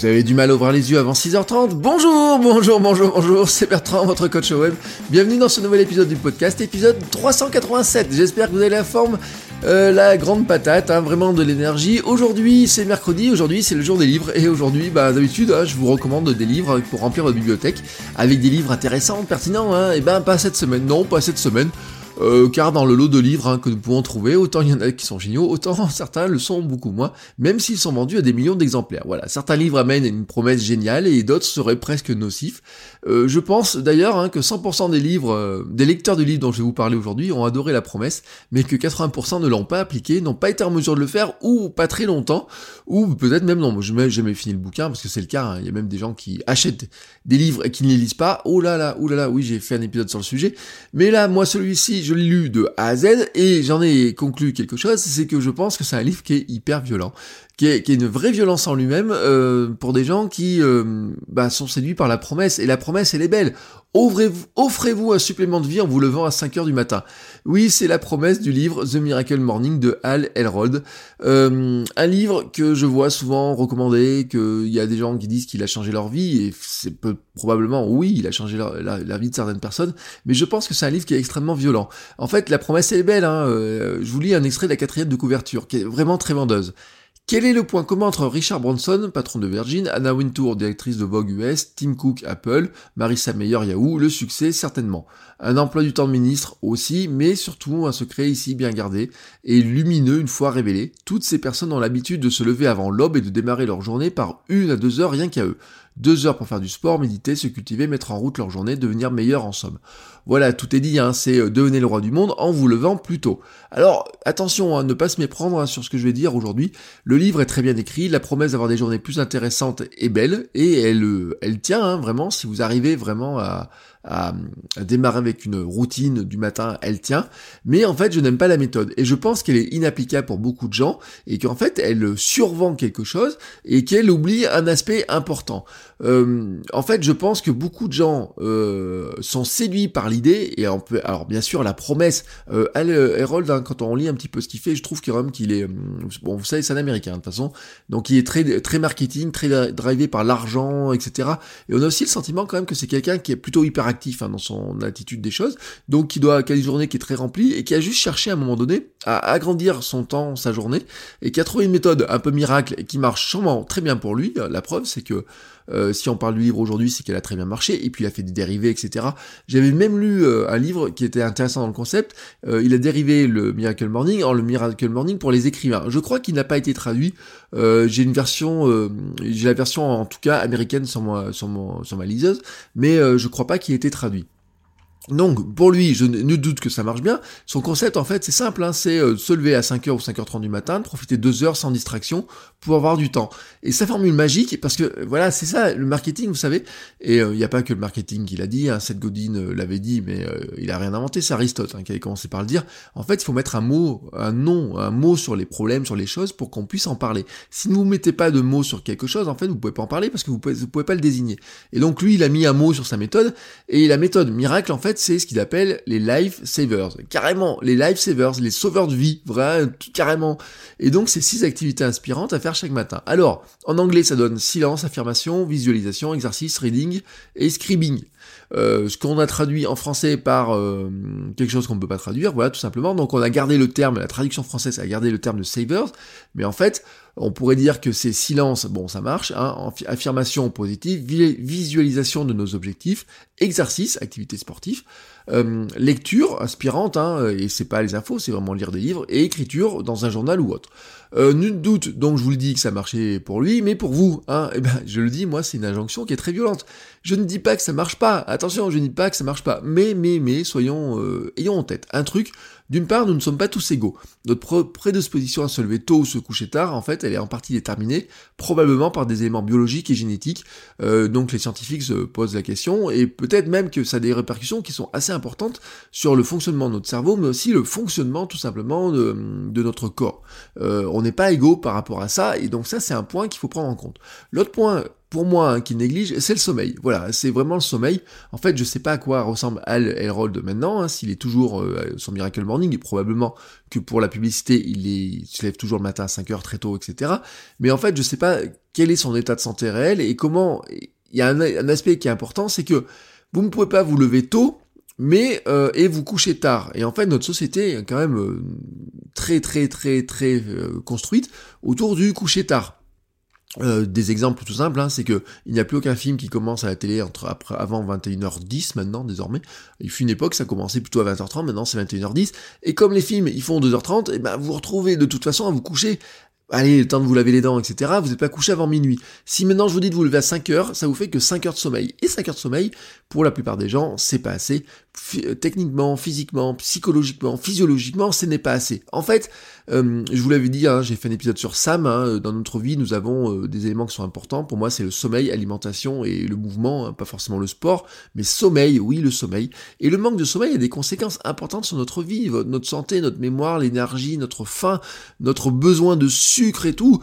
Vous avez du mal à ouvrir les yeux avant 6h30 Bonjour, bonjour, bonjour, bonjour, c'est Bertrand, votre coach web. Bienvenue dans ce nouvel épisode du podcast, épisode 387. J'espère que vous avez la forme, euh, la grande patate, hein, vraiment de l'énergie. Aujourd'hui, c'est mercredi, aujourd'hui, c'est le jour des livres. Et aujourd'hui, bah, d'habitude, hein, je vous recommande des livres pour remplir votre bibliothèque avec des livres intéressants, pertinents. Hein. Et ben, pas cette semaine, non, pas cette semaine. Euh, car dans le lot de livres hein, que nous pouvons trouver, autant il y en a qui sont géniaux, autant certains le sont beaucoup moins, même s'ils sont vendus à des millions d'exemplaires. Voilà, certains livres amènent une promesse géniale et d'autres seraient presque nocifs. Euh, je pense d'ailleurs hein, que 100% des livres, euh, des lecteurs de livres dont je vais vous parler aujourd'hui ont adoré la promesse, mais que 80% ne l'ont pas appliqué, n'ont pas été en mesure de le faire, ou pas très longtemps, ou peut-être même non, je n'ai jamais fini le bouquin, parce que c'est le cas, hein. il y a même des gens qui achètent des livres et qui ne les lisent pas. Oh là là, oh oui j'ai fait un épisode sur le sujet, mais là moi celui-ci je l'ai lu de A à Z et j'en ai conclu quelque chose, c'est que je pense que c'est un livre qui est hyper violent, qui est, une vraie violence en lui-même euh, pour des gens qui euh, bah, sont séduits par la promesse. Et la promesse, elle est belle. Offrez-vous, un supplément de vie en vous levant à 5 heures du matin. Oui, c'est la promesse du livre The Miracle Morning de Hal Elrod. Euh, un livre que je vois souvent recommandé, qu'il y a des gens qui disent qu'il a changé leur vie, et c'est probablement, oui, il a changé la, vie de certaines personnes, mais je pense que c'est un livre qui est extrêmement violent. En fait, la promesse est belle, hein, euh, je vous lis un extrait de la quatrième de couverture, qui est vraiment très vendeuse. Quel est le point commun entre Richard Branson, patron de Virgin, Anna Wintour, directrice de Vogue US, Tim Cook, Apple, Marissa Meyer, Yahoo, le succès certainement. Un emploi du temps de ministre aussi, mais surtout un secret ici bien gardé et lumineux une fois révélé. Toutes ces personnes ont l'habitude de se lever avant l'aube et de démarrer leur journée par une à deux heures rien qu'à eux. Deux heures pour faire du sport, méditer, se cultiver, mettre en route leur journée, devenir meilleur en somme. Voilà, tout est dit, hein, c'est euh, devenez le roi du monde en vous levant plus tôt. Alors, attention hein, ne pas se méprendre hein, sur ce que je vais dire aujourd'hui. Le livre est très bien écrit, la promesse d'avoir des journées plus intéressantes est belle, et elle, euh, elle tient vraiment si vous arrivez vraiment à, à, démarrer avec une routine du matin, elle tient. Mais en fait, je n'aime pas la méthode. Et je pense qu'elle est inapplicable pour beaucoup de gens et qu'en fait, elle survend quelque chose et qu'elle oublie un aspect important. Euh, en fait, je pense que beaucoup de gens euh, sont séduits par l'idée et on peut, alors bien sûr, la promesse. Euh, Harold, hein, quand on lit un petit peu ce qu'il fait, je trouve quand qu'il est, bon, vous savez, c'est un Américain de toute façon, donc il est très très marketing, très drivé par l'argent, etc. Et on a aussi le sentiment quand même que c'est quelqu'un qui est plutôt hyper actif hein, dans son attitude des choses, donc qui doit qui a une journée qui est très remplie et qui a juste cherché à un moment donné à agrandir son temps, sa journée, et qui a trouvé une méthode un peu miracle et qui marche sûrement très bien pour lui. La preuve, c'est que euh, si on parle du livre aujourd'hui, c'est qu'elle a très bien marché, et puis il a fait des dérivés, etc. J'avais même lu euh, un livre qui était intéressant dans le concept. Euh, il a dérivé le Miracle Morning en le Miracle Morning pour les écrivains. Je crois qu'il n'a pas été traduit. j'ai une version, j'ai la version en tout cas américaine sur, sur ma liseuse, mais je crois pas qu'il ait été traduit. Donc pour lui, je ne doute que ça marche bien. Son concept en fait c'est simple, hein, c'est euh, se lever à 5h ou 5h30 du matin, profiter 2 heures sans distraction pour avoir du temps. Et sa formule magique, parce que euh, voilà, c'est ça, le marketing, vous savez, et il euh, n'y a pas que le marketing qui l'a dit, hein, Seth Godin l'avait dit, mais il a rien inventé, c'est Aristote hein, qui avait commencé par le dire. En fait, il faut mettre un mot, un nom, un mot sur les problèmes, sur les choses pour qu'on puisse en parler. Si vous ne mettez pas de mots sur quelque chose, en fait, vous pouvez pas en parler parce que vous pouvez, vous pouvez pas le désigner. Et donc lui, il a mis un mot sur sa méthode, et la méthode miracle, en fait, c'est ce qu'il appelle les life savers. Carrément, les life savers, les sauveurs de vie, vraiment, carrément. Et donc, c'est six activités inspirantes à faire chaque matin. Alors, en anglais, ça donne silence, affirmation, visualisation, exercice, reading et scribing. Euh, ce qu'on a traduit en français par euh, quelque chose qu'on ne peut pas traduire, voilà, tout simplement. Donc on a gardé le terme, la traduction française a gardé le terme de savers, mais en fait, on pourrait dire que c'est silence, bon ça marche, hein, affirmation positive, visualisation de nos objectifs, exercice, activité sportive, euh, lecture inspirante, hein, et c'est pas les infos, c'est vraiment lire des livres, et écriture dans un journal ou autre. Euh, nul doute, donc je vous le dis que ça marchait pour lui, mais pour vous, hein, eh ben, je le dis, moi c'est une injonction qui est très violente. Je ne dis pas que ça marche pas, attention, je ne dis pas que ça marche pas, mais, mais, mais, soyons, euh, ayons en tête un truc, d'une part, nous ne sommes pas tous égaux. Notre prédisposition à se lever tôt ou se coucher tard, en fait, elle est en partie déterminée, probablement par des éléments biologiques et génétiques. Euh, donc les scientifiques se posent la question, et peut-être même que ça a des répercussions qui sont assez importantes sur le fonctionnement de notre cerveau, mais aussi le fonctionnement tout simplement de, notre corps. Euh, on n'est pas égaux par rapport à ça, et donc ça c'est un point qu'il faut prendre en compte. L'autre point pour moi, hein, qui néglige, c'est le sommeil. Voilà, c'est vraiment le sommeil. En fait, je sais pas à quoi ressemble Al Elrold maintenant, hein, s'il est toujours euh, son Miracle Morning, et probablement que pour la publicité, il, est, se lève toujours le matin à 5 heures très tôt, etc. Mais en fait, je sais pas quel est son état de santé réel et comment... Il y a un, aspect qui est important, c'est que vous ne pouvez pas vous lever tôt, mais euh, et vous coucher tard. Et en fait, notre société est quand même euh, très très très très construite autour du coucher tard. Euh, des exemples tout simples, hein, c'est que il n'y a plus aucun film qui commence à la télé entre après, avant 21h10 maintenant désormais. Il fut une époque ça commençait plutôt à 20h30, maintenant c'est 21h10. Et comme les films ils font 2h30, et ben vous retrouvez de toute façon à vous coucher allez, le temps de vous laver les dents, etc., vous n'êtes pas couché avant minuit. Si maintenant je vous dis de vous lever à 5 heures, ça vous fait que 5 heures de sommeil. Et 5 heures de sommeil, pour la plupart des gens, c'est pas assez. Euh, techniquement, physiquement, psychologiquement, physiologiquement, ce n'est pas assez. En fait, euh, je vous l'avais dit, hein, j'ai fait un épisode sur Sam, hein, dans notre vie, nous avons euh, des éléments qui sont importants. Pour moi, c'est le sommeil, alimentation et le mouvement, hein, pas forcément le sport, mais sommeil, oui, le sommeil. Et le manque de sommeil a des conséquences importantes sur notre vie, notre santé, notre mémoire, l'énergie, notre faim, notre besoin de sucre et tout.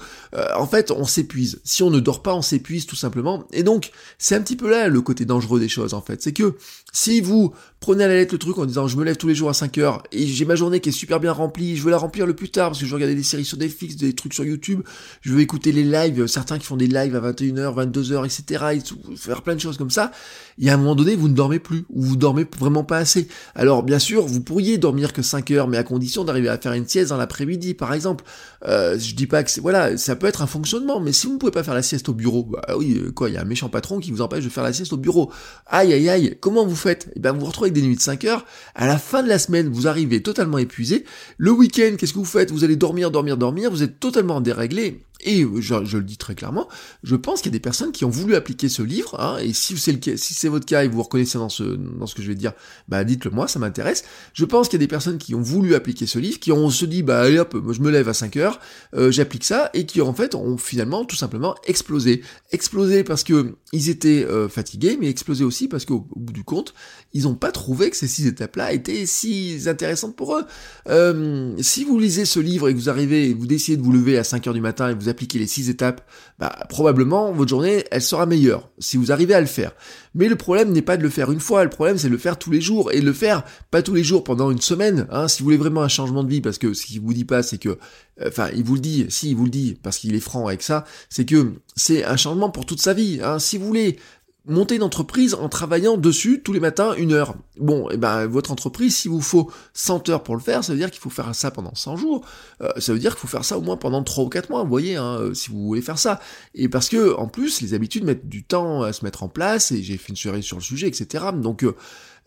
en fait, on s'épuise. Si on ne dort pas, on s'épuise tout simplement. Et donc, c'est un petit peu là le côté dangereux des choses, en fait. C'est que si vous prenez à la lettre le truc en disant je me lève tous les jours à 5 heures et j'ai ma journée qui est super bien remplie, je veux la remplir le plus tard parce que je veux regarder des séries sur Netflix, des trucs sur YouTube, je veux écouter les lives, certains qui font des lives à 21h, 22h, etc. et faire plein de choses comme ça, et à un moment donné vous ne dormez plus ou vous dormez vraiment pas assez. Alors bien sûr vous pourriez dormir que 5 heures mais à condition d'arriver à faire une sieste dans l'après-midi par exemple. Euh, je dis pas que c'est voilà ça peut être un fonctionnement mais si vous ne pouvez pas faire la sieste au bureau, bah oui euh, quoi il y a un méchant patron qui vous empêche de faire la sieste au bureau. Aïe aïe aïe comment vous faites? Eh ben vous retrouvez des nuits de 5 heures à la fin de la semaine, vous arrivez totalement épuisé. Le week-end, qu'est-ce que vous faites? Vous allez dormir, dormir, dormir. Vous êtes totalement déréglé. Et je, le dis très clairement, je pense qu'il y a des personnes qui ont voulu appliquer ce livre, hein, et si c'est le si c'est votre cas et vous vous reconnaissez dans ce dans ce que je vais dire, bah dites-le moi, ça m'intéresse. Je pense qu'il y a des personnes qui ont voulu appliquer ce livre, qui ont se dit bah allez hop, je me lève à 5 heures, euh, j'applique ça, et qui en fait ont finalement tout simplement explosé, explosé parce que ils étaient euh, fatigués, mais explosé aussi parce qu'au bout du compte, ils n'ont pas trouvé que ces six étapes-là étaient si intéressantes pour eux. Euh, si vous lisez ce livre et que vous arrivez, vous décidez de vous lever à 5 heures du matin et vous appliquer les six étapes, bah, probablement votre journée, elle sera meilleure, si vous arrivez à le faire. Mais le problème n'est pas de le faire une fois, le problème c'est de le faire tous les jours, et de le faire pas tous les jours pendant une semaine, hein, si vous voulez vraiment un changement de vie, parce que ce qu'il vous dit pas, c'est que, euh, enfin, il vous le dit, si, il vous le dit, parce qu'il est franc avec ça, c'est que c'est un changement pour toute sa vie, hein. si vous voulez monter une entreprise en travaillant dessus tous les matins une heure. Bon, et eh ben votre entreprise, s'il vous faut 100 heures pour le faire, ça veut dire qu'il faut faire ça pendant 100 jours. Euh, ça veut dire qu'il faut faire ça au moins pendant 3 ou 4 mois, vous voyez, hein, euh, si vous voulez faire ça. Et parce que en plus, les habitudes mettent du temps à se mettre en place, et j'ai fait une série sur le sujet, etc. Donc euh,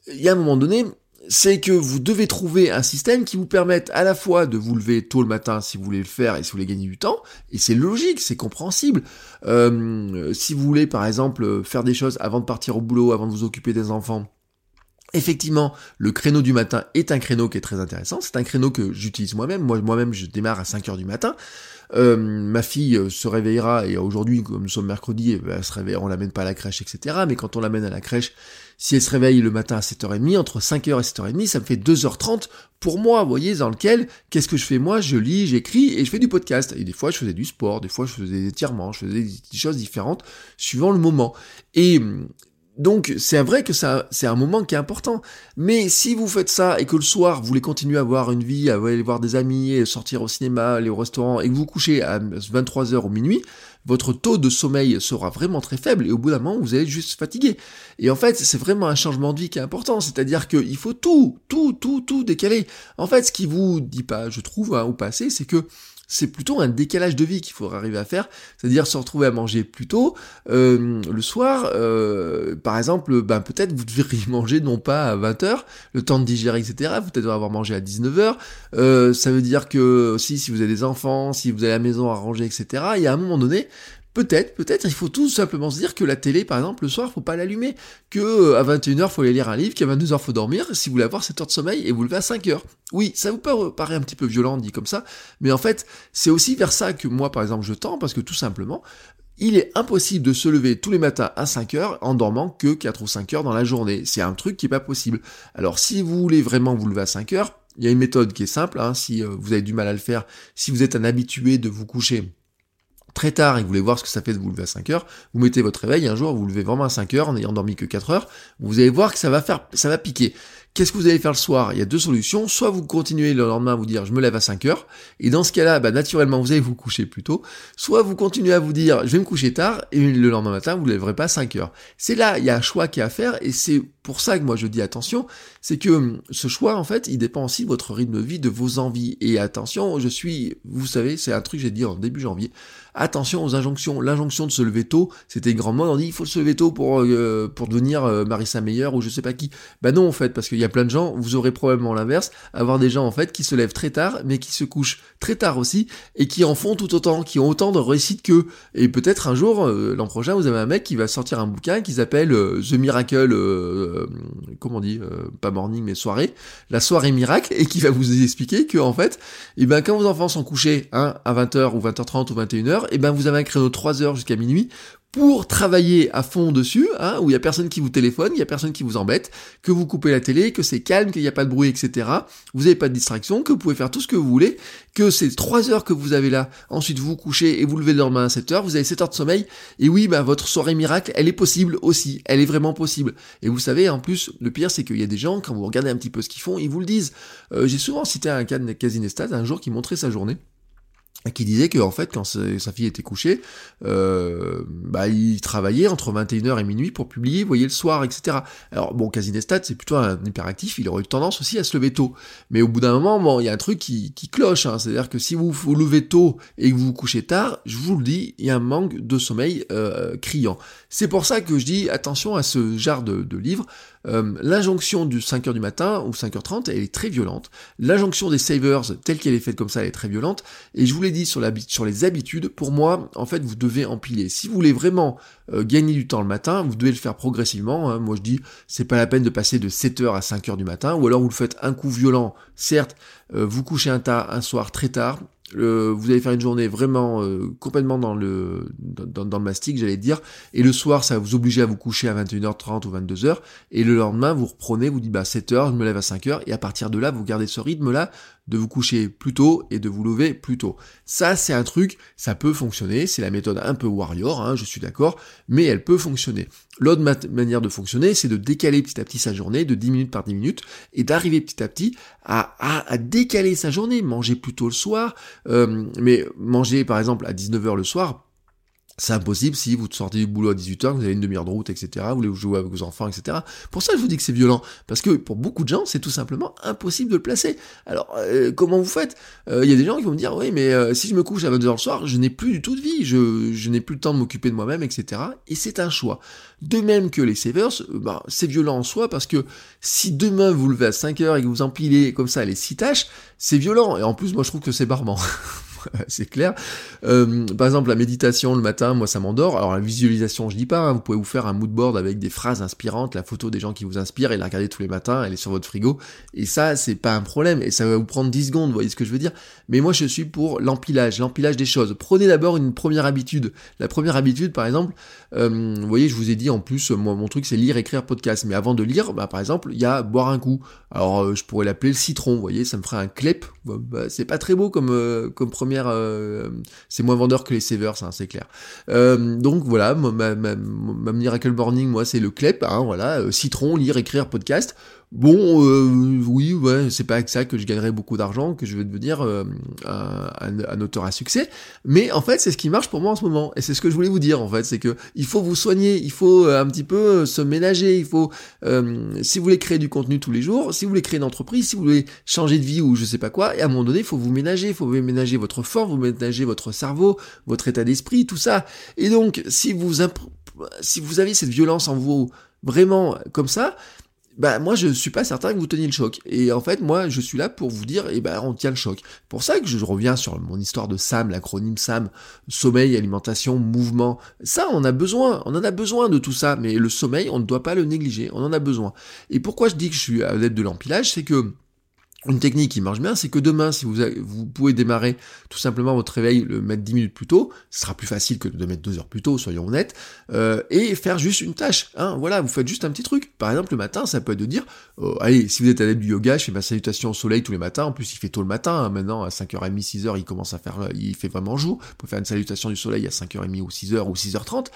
il y a un moment donné, c'est que vous devez trouver un système qui vous permette à la fois de vous lever tôt le matin si vous voulez le faire et si vous voulez gagner du temps, et c'est logique, c'est compréhensible. Euh, si vous voulez par exemple faire des choses avant de partir au boulot, avant de vous occuper des enfants, Effectivement, le créneau du matin est un créneau qui est très intéressant. C'est un créneau que j'utilise moi-même. Moi, moi-même, je démarre à 5 heures du matin. Euh, ma fille euh, se réveillera et aujourd'hui, comme nous sommes mercredi, elle se réveille, on l'amène pas à la crèche, etc. Mais quand on l'amène à la crèche, si elle se réveille le matin à 7h30, entre 5h et 7h30, ça me fait 2h30 pour moi, vous voyez, dans lequel, qu'est-ce que je fais moi? Je lis, j'écris et je fais du podcast. Et des fois, je faisais du sport, des fois, je faisais des étirements, je faisais des choses différentes suivant le moment. Et donc c'est vrai que c'est un moment qui est important. Mais si vous faites ça et que le soir vous voulez continuer à avoir une vie, à aller voir des amis, sortir au cinéma, aller au restaurant et que vous couchez à 23h ou minuit, votre taux de sommeil sera vraiment très faible et au bout d'un moment vous allez juste fatigué. Et en fait c'est vraiment un changement de vie qui est important, c'est-à-dire qu'il faut tout, tout, tout, tout décaler. En fait ce qui vous dit pas, je trouve, hein, au passé, c'est que c'est plutôt un décalage de vie qu'il faudra arriver à faire, c'est-à-dire se retrouver à manger plus tôt euh, le soir, euh, par exemple, ben peut-être vous devriez manger non pas à 20h, le temps de digérer, etc., vous peut-être avoir mangé à 19h, euh, ça veut dire que aussi si vous avez des enfants, si vous avez la maison à ranger, etc., il y a un moment donné, Peut-être, peut-être, il faut tout simplement se dire que la télé, par exemple, le soir, faut pas l'allumer, que euh, à 21h, faut aller lire un livre, qu'à 22h, faut dormir, si vous voulez avoir 7 heures de sommeil, et vous levez à 5h. Oui, ça vous paraît un petit peu violent dit comme ça, mais en fait, c'est aussi vers ça que moi, par exemple, je tends, parce que tout simplement, il est impossible de se lever tous les matins à 5 heures en dormant que 4 ou 5 heures dans la journée. C'est un truc qui est pas possible. Alors, si vous voulez vraiment vous lever à 5 heures, il y a une méthode qui est simple, hein, si euh, vous avez du mal à le faire, si vous êtes un habitué de vous coucher très tard et que vous voulez voir ce que ça fait de vous lever à 5 heures, vous mettez votre réveil, un jour vous, vous levez vraiment à 5 heures en ayant dormi que 4 heures, vous allez voir que ça va faire, ça va piquer. Qu'est-ce que vous allez faire le soir? Il y a deux solutions. Soit vous continuez le lendemain à vous dire je me lève à 5 heures, et dans ce cas-là, bah, naturellement vous allez vous coucher plus tôt. Soit vous continuez à vous dire je vais me coucher tard, et le lendemain matin vous ne lèverez pas à 5 heures. C'est là, il y a un choix qui est à faire, et c'est pour ça que moi je dis attention, c'est que hum, ce choix en fait, il dépend aussi de votre rythme de vie, de vos envies. Et attention, je suis, vous savez, c'est un truc que j'ai dit en début janvier, attention aux injonctions. L'injonction de se lever tôt, c'était grand mode, on dit il faut se lever tôt pour, euh, pour devenir euh, Marissa Meyer ou je sais pas qui. Bah non en fait, parce qu'il y a plein de gens, vous aurez probablement l'inverse, avoir des gens en fait qui se lèvent très tard, mais qui se couchent très tard aussi, et qui en font tout autant, qui ont autant de réussite qu'eux. Et peut-être un jour, euh, l'an prochain, vous avez un mec qui va sortir un bouquin qui s'appelle The Miracle, comment on dit, pas morning mais soirée, la soirée miracle, et qui va vous expliquer que en fait, et eh ben quand vos enfants sont couchés, hein, à 20h ou 20h30 ou 21h, et eh ben vous avez un créneau de 3 heures jusqu'à minuit pour travailler à fond dessus, hein, où il y a personne qui vous téléphone, il y a personne qui vous embête, que vous coupez la télé, que c'est calme, qu'il n'y a pas de bruit, etc. Vous n'avez pas de distraction, que vous pouvez faire tout ce que vous voulez, que c'est trois heures que vous avez là. Ensuite, vous vous couchez et vous levez le lendemain à 7 heures, vous avez 7 heures de sommeil. Et oui, bah, votre soirée miracle, elle est possible aussi. Elle est vraiment possible. Et vous savez, en plus, le pire, c'est qu'il y a des gens, quand vous regardez un petit peu ce qu'ils font, ils vous le disent. Euh, j'ai souvent cité un cas de Casinestat, un jour qui montrait sa journée qui disait que en fait quand sa fille était couchée, euh, bah il travaillait entre 21h et minuit pour publier, voyez le soir, etc. Alors bon, Casinestat c'est plutôt un hyperactif, il aurait eu tendance aussi à se lever tôt. Mais au bout d'un moment, bon, il y a un truc qui, qui cloche, hein, c'est-à-dire que si vous vous levez tôt et que vous vous couchez tard, je vous le dis, il y a un manque de sommeil euh, criant. C'est pour ça que je dis attention à ce genre de, de livre. Euh, l'injonction du 5h du matin ou 5h30, elle est très violente. L'injonction des savers, telle qu'elle est faite comme ça, elle est très violente. Et je vous l'ai dit sur, sur les habitudes, pour moi, en fait, vous devez empiler. Si vous voulez vraiment euh, gagner du temps le matin, vous devez le faire progressivement. Hein. Moi, je dis, c'est pas la peine de passer de 7h à 5h du matin, ou alors vous le faites un coup violent. Certes, euh, vous couchez un, tas, un soir très tard, vous allez faire une journée vraiment euh, complètement dans le dans, le mastic, j'allais dire, et le soir, ça va vous obliger à vous coucher à 21h30 ou 22h, et le lendemain, vous reprenez, vous dites bah 7h, je me lève à 5h, et à partir de là, vous gardez ce rythme-là de vous coucher plus tôt et de vous lever plus tôt. Ça, c'est un truc, ça peut fonctionner, c'est la méthode un peu warrior, hein, je suis d'accord, mais elle peut fonctionner. L'autre manière de fonctionner, c'est de décaler petit à petit sa journée, de 10 minutes par 10 minutes, et d'arriver petit à petit à, à, décaler sa journée, manger plus tôt le soir, euh, mais manger par exemple à 19h le soir, c'est impossible si vous sortez du boulot à 18h, vous avez une demi-heure de route, etc., vous voulez jouer avec vos enfants, etc. Pour ça, je vous dis que c'est violent. Parce que pour beaucoup de gens, c'est tout simplement impossible de le placer. Alors, euh, comment vous faites? Euh, Il y a des gens qui vont me dire, oui, mais euh, si je me couche à 22h le soir, je n'ai plus du tout de vie, je, je n'ai plus le temps de m'occuper de moi-même, etc. Et c'est un choix. De même que les savers, bah, c'est violent en soi parce que si demain vous levez à 5h et que vous empilez comme ça les 6 tâches, c'est violent. Et en plus, moi, je trouve que c'est barbant. c'est clair. Euh, par exemple, la méditation le matin, moi ça m'endort. Alors la visualisation, je dis pas, hein, vous pouvez vous faire un mood board avec des phrases inspirantes, la photo des gens qui vous inspirent et la regarder tous les matins, elle est sur votre frigo. Et ça, c'est pas un problème. Et ça va vous prendre 10 secondes, vous voyez ce que je veux dire. Mais moi je suis pour l'empilage, l'empilage des choses. Prenez d'abord une première habitude. La première habitude, par exemple, euh, vous voyez, je vous ai dit en plus, moi mon truc c'est lire, écrire, podcast. Mais avant de lire, bah, par exemple, il y a boire un coup. Alors euh, je pourrais l'appeler le citron, vous voyez, ça me ferait un clep. Bah, c'est pas très beau comme, comme euh, c'est moins vendeur que les Savers, hein, c'est clair. Euh, donc voilà, ma, ma, Miracle Morning, moi, c'est le CLEP, hein, voilà, euh, citron, lire, écrire, podcast. Bon, euh, oui, ouais, c'est pas avec ça que je gagnerai beaucoup d'argent, que je vais devenir euh, un, auteur à succès. Mais en fait, c'est ce qui marche pour moi en ce moment. Et c'est ce que je voulais vous dire, en fait, c'est que il faut vous soigner, il faut euh, un petit peu se ménager, il faut, si vous voulez créer du contenu tous les jours, si vous voulez créer une entreprise, si vous voulez changer de vie ou je sais pas quoi, et à un moment donné, il faut vous ménager, il faut vous ménager votre forme, vous ménager votre cerveau, votre état d'esprit, tout ça. Et donc, si vous si vous avez cette violence en vous vraiment comme ça, bah moi je suis pas certain que vous teniez le choc. Et en fait moi je suis là pour vous dire eh ben on tient le choc. Pour ça que je reviens sur mon histoire de SAM, l'acronyme SAM, sommeil, alimentation, mouvement. Ça on a besoin, on en a besoin de tout ça, mais le sommeil on ne doit pas le négliger, on en a besoin. Et pourquoi je dis que je suis à l'aide de l'empilage, c'est que Une technique qui marche bien, c'est que demain, si vous, pouvez démarrer tout simplement votre réveil, le mettre 10 minutes plus tôt, ce sera plus facile que de mettre 2 heures plus tôt, soyons honnêtes, euh, et faire juste une tâche. Hein, voilà, vous faites juste un petit truc. Par exemple, le matin, ça peut être de dire, oh, allez, si vous êtes adepte du yoga, je fais ma salutation au soleil tous les matins, en plus il fait tôt le matin, hein, maintenant à 5h30, 6h, il commence à faire, il fait vraiment jour, vous pouvez faire une salutation du soleil à 5h30 ou 6h ou 6h30,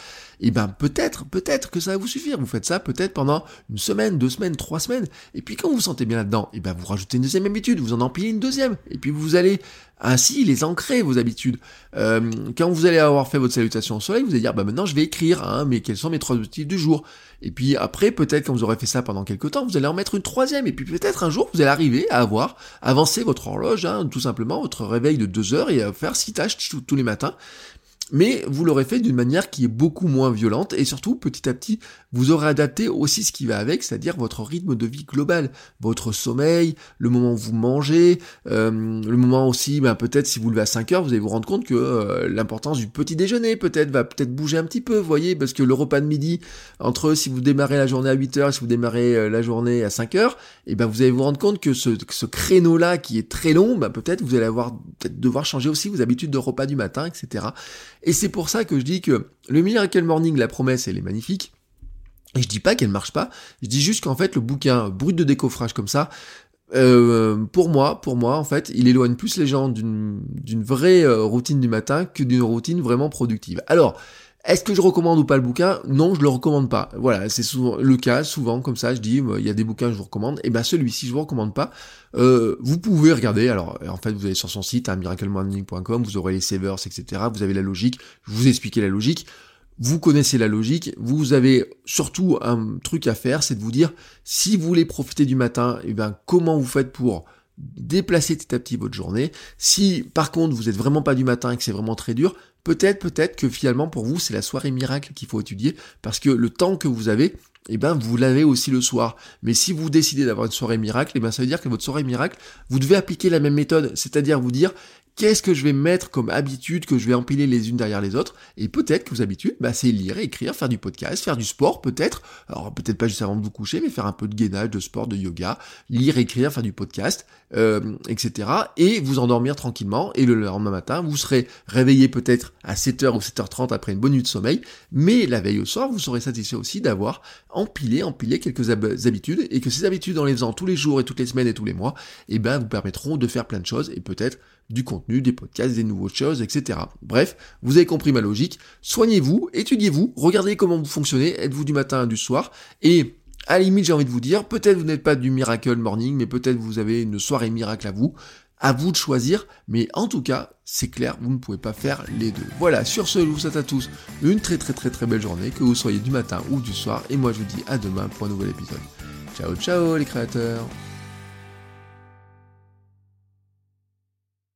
et ben peut-être, peut-être que ça va vous suffire, vous faites ça peut-être pendant une semaine, deux semaines, trois semaines, et puis quand vous vous sentez bien là-dedans, et ben vous rajoutez une deuxième habitude, vous en empilez une deuxième, et puis vous allez ainsi les ancrer, vos habitudes. Euh, quand vous allez avoir fait votre salutation au soleil, vous allez dire, bah maintenant je vais écrire, hein, mais quels sont mes trois objectifs du jour? Et puis après, peut-être quand vous aurez fait ça pendant quelques temps, vous allez en mettre une troisième, et puis peut-être un jour, vous allez arriver à avoir avancé votre horloge, hein, tout simplement, votre réveil de deux heures, et à faire six tâches tous les matins mais vous l'aurez fait d'une manière qui est beaucoup moins violente et surtout petit à petit vous aurez adapté aussi ce qui va avec, c'est-à-dire votre rythme de vie global, votre sommeil, le moment où vous mangez, euh, le moment aussi, ben, peut-être si vous levez à 5 heures, vous allez vous rendre compte que euh, l'importance du petit déjeuner peut-être va peut-être bouger un petit peu, vous voyez, parce que le repas de midi, entre si vous démarrez la journée à 8 heures et si vous démarrez euh, la journée à 5 heures, et eh ben vous allez vous rendre compte que ce, ce créneau-là qui est très long, ben, peut-être vous allez avoir peut-être devoir changer aussi vos habitudes de repas du matin, etc. Et c'est pour ça que je dis que le Miracle Morning, la promesse, elle est magnifique. Et je dis pas qu'elle marche pas, je dis juste qu'en fait le bouquin brut de décoffrage comme ça, euh, pour moi, pour moi, en fait, il éloigne plus les gens d'une vraie euh, routine du matin que d'une routine vraiment productive. Alors, est-ce que je recommande ou pas le bouquin? Non, je le recommande pas. Voilà, c'est souvent le cas, souvent comme ça, je dis, il y a des bouquins que je vous recommande, et ben celui-ci je vous recommande pas. Euh, vous pouvez regarder, alors en fait vous allez sur son site, hein, miraclemorning.com, vous aurez les savers, etc. Vous avez la logique, je vous expliquer la logique. Vous connaissez la logique, vous avez surtout un truc à faire, c'est de vous dire, si vous voulez profiter du matin, et ben comment vous faites pour déplacer petit à petit votre journée. Si par contre vous êtes vraiment pas du matin et que c'est vraiment très dur, peut-être, peut-être que finalement pour vous c'est la soirée miracle qu'il faut étudier parce que le temps que vous avez, eh ben vous l'avez aussi le soir. Mais si vous décidez d'avoir une soirée miracle, eh ben ça veut dire que votre soirée miracle, vous devez appliquer la même méthode, c'est-à-dire vous dire qu'est-ce que je vais mettre comme habitude que je vais empiler les unes derrière les autres. Et peut-être que vos habitudes bah, c'est lire écrire faire du podcast faire du sport peut-être. Alors peut-être pas juste avant de vous coucher mais faire un peu de gainage de sport de yoga lire écrire faire du podcast euh, etc et vous endormir tranquillement. Et le lendemain matin vous serez réveillé peut-être à 7h ou 7h30 après une bonne nuit de sommeil. Mais la veille au soir vous serez satisfait aussi d'avoir empilé empilé quelques habitudes et que ces habitudes en les faisant tous les jours et toutes les semaines et tous les mois eh ben vous permettront de faire plein de choses et peut-être du contenu, des podcasts, des nouvelles choses, etc. Bref, vous avez compris ma logique. Soignez-vous, étudiez-vous, regardez comment vous fonctionnez, êtes-vous du matin, du soir, et à la limite, j'ai envie de vous dire, peut-être vous n'êtes pas du miracle morning, mais peut-être vous avez une soirée miracle à vous. À vous de choisir, mais en tout cas, c'est clair, vous ne pouvez pas faire les deux. Voilà, sur ce, je vous souhaite à tous une très très très très belle journée, que vous soyez du matin ou du soir, et moi je vous dis à demain pour un nouvel épisode. Ciao ciao les créateurs